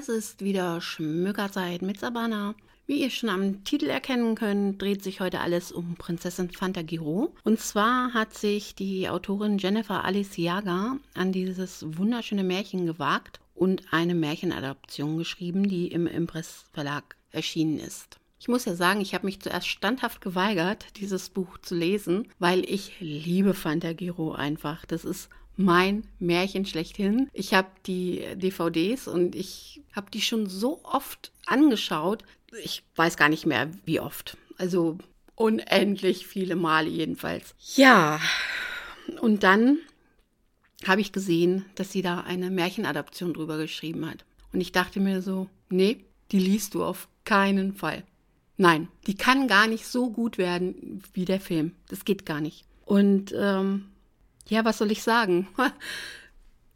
Es ist wieder Schmückerzeit mit Sabana. Wie ihr schon am Titel erkennen könnt, dreht sich heute alles um Prinzessin Fantagiro. Und zwar hat sich die Autorin Jennifer Alice Jaga an dieses wunderschöne Märchen gewagt und eine Märchenadaption geschrieben, die im Impress Verlag erschienen ist. Ich muss ja sagen, ich habe mich zuerst standhaft geweigert, dieses Buch zu lesen, weil ich liebe Fantagiro einfach. Das ist mein Märchen schlechthin. Ich habe die DVDs und ich habe die schon so oft angeschaut. Ich weiß gar nicht mehr, wie oft. Also unendlich viele Male jedenfalls. Ja, und dann habe ich gesehen, dass sie da eine Märchenadaption drüber geschrieben hat. Und ich dachte mir so, nee, die liest du auf keinen Fall. Nein, die kann gar nicht so gut werden wie der Film. Das geht gar nicht. Und ähm, ja, was soll ich sagen?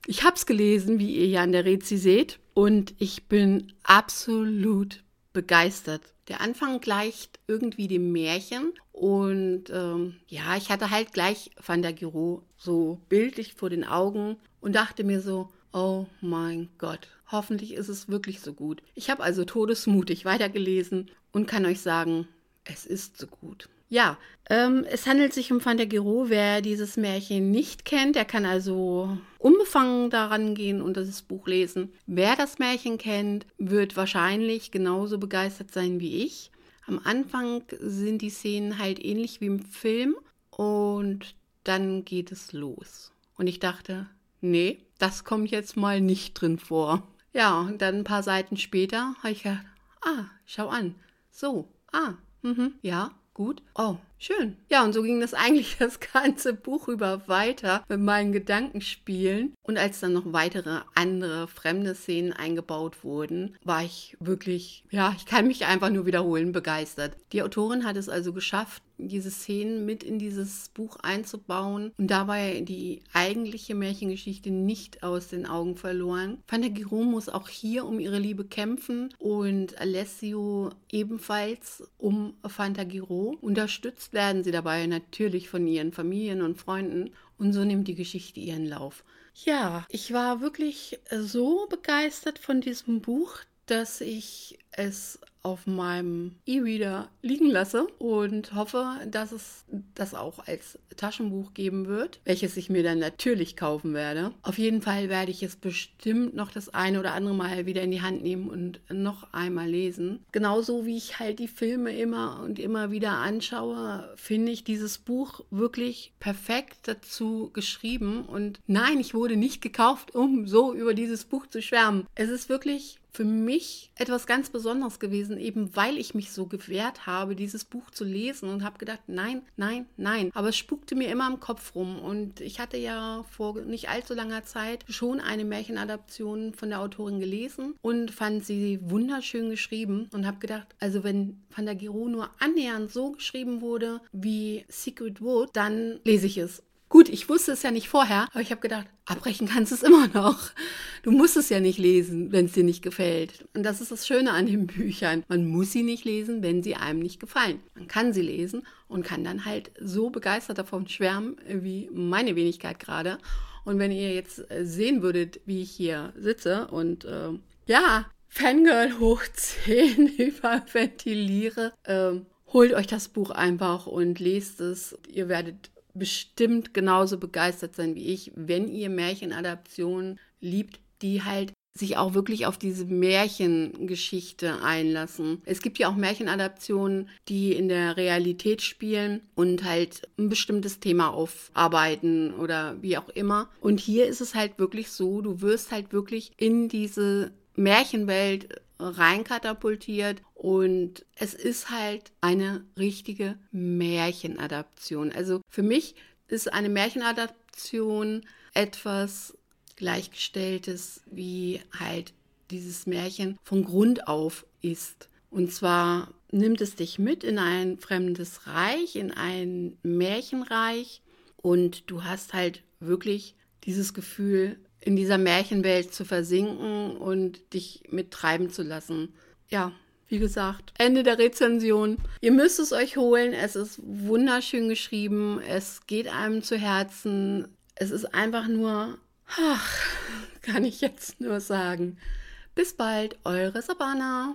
Ich habe es gelesen, wie ihr ja in der Rezi seht, und ich bin absolut begeistert. Der Anfang gleicht irgendwie dem Märchen und ähm, ja, ich hatte halt gleich Van der Giro so bildlich vor den Augen und dachte mir so, oh mein Gott, hoffentlich ist es wirklich so gut. Ich habe also todesmutig weitergelesen und kann euch sagen, es ist so gut. Ja, ähm, es handelt sich um Van der Giro. Wer dieses Märchen nicht kennt, der kann also unbefangen daran gehen und das Buch lesen. Wer das Märchen kennt, wird wahrscheinlich genauso begeistert sein wie ich. Am Anfang sind die Szenen halt ähnlich wie im Film und dann geht es los. Und ich dachte, nee, das kommt jetzt mal nicht drin vor. Ja, und dann ein paar Seiten später habe ich gedacht, ah, schau an. So, ah, mhm, ja, gut. Oh, schön. Ja, und so ging das eigentlich das ganze Buch über weiter mit meinen Gedankenspielen. Und als dann noch weitere andere fremde Szenen eingebaut wurden, war ich wirklich, ja, ich kann mich einfach nur wiederholen, begeistert. Die Autorin hat es also geschafft, diese Szenen mit in dieses Buch einzubauen und dabei die eigentliche Märchengeschichte nicht aus den Augen verloren. Fantagiro muss auch hier um ihre Liebe kämpfen und Alessio ebenfalls um Fantagiro. Unterstützt werden sie dabei natürlich von ihren Familien und Freunden und so nimmt die Geschichte ihren Lauf. Ja, ich war wirklich so begeistert von diesem Buch, dass ich es auf meinem E-Reader liegen lasse und hoffe, dass es das auch als Taschenbuch geben wird, welches ich mir dann natürlich kaufen werde. Auf jeden Fall werde ich es bestimmt noch das eine oder andere Mal wieder in die Hand nehmen und noch einmal lesen. Genauso wie ich halt die Filme immer und immer wieder anschaue, finde ich dieses Buch wirklich perfekt dazu geschrieben. Und nein, ich wurde nicht gekauft, um so über dieses Buch zu schwärmen. Es ist wirklich für mich etwas ganz Besonderes gewesen, eben weil ich mich so gewehrt habe, dieses Buch zu lesen und habe gedacht, nein, nein, nein. Aber es spukte mir immer im Kopf rum und ich hatte ja vor nicht allzu langer Zeit schon eine Märchenadaption von der Autorin gelesen und fand sie wunderschön geschrieben und habe gedacht, also wenn Van der Giro nur annähernd so geschrieben wurde wie Secret Wood, dann lese ich es. Gut, ich wusste es ja nicht vorher, aber ich habe gedacht, abbrechen kannst du es immer noch. Du musst es ja nicht lesen, wenn es dir nicht gefällt. Und das ist das Schöne an den Büchern. Man muss sie nicht lesen, wenn sie einem nicht gefallen. Man kann sie lesen und kann dann halt so begeistert davon schwärmen, wie meine Wenigkeit gerade. Und wenn ihr jetzt äh, sehen würdet, wie ich hier sitze und äh, ja, Fangirl hoch 10 überventiliere, äh, holt euch das Buch einfach und lest es. Ihr werdet bestimmt genauso begeistert sein wie ich, wenn ihr Märchenadaptionen liebt, die halt sich auch wirklich auf diese Märchengeschichte einlassen. Es gibt ja auch Märchenadaptionen, die in der Realität spielen und halt ein bestimmtes Thema aufarbeiten oder wie auch immer. Und hier ist es halt wirklich so, du wirst halt wirklich in diese Märchenwelt reinkatapultiert und es ist halt eine richtige Märchenadaption. Also für mich ist eine Märchenadaption etwas gleichgestelltes, wie halt dieses Märchen von Grund auf ist. Und zwar nimmt es dich mit in ein fremdes Reich, in ein Märchenreich und du hast halt wirklich dieses Gefühl, in dieser Märchenwelt zu versinken und dich mittreiben zu lassen. Ja, wie gesagt, Ende der Rezension. Ihr müsst es euch holen. Es ist wunderschön geschrieben. Es geht einem zu Herzen. Es ist einfach nur, ach, kann ich jetzt nur sagen, Bis bald, eure Sabana.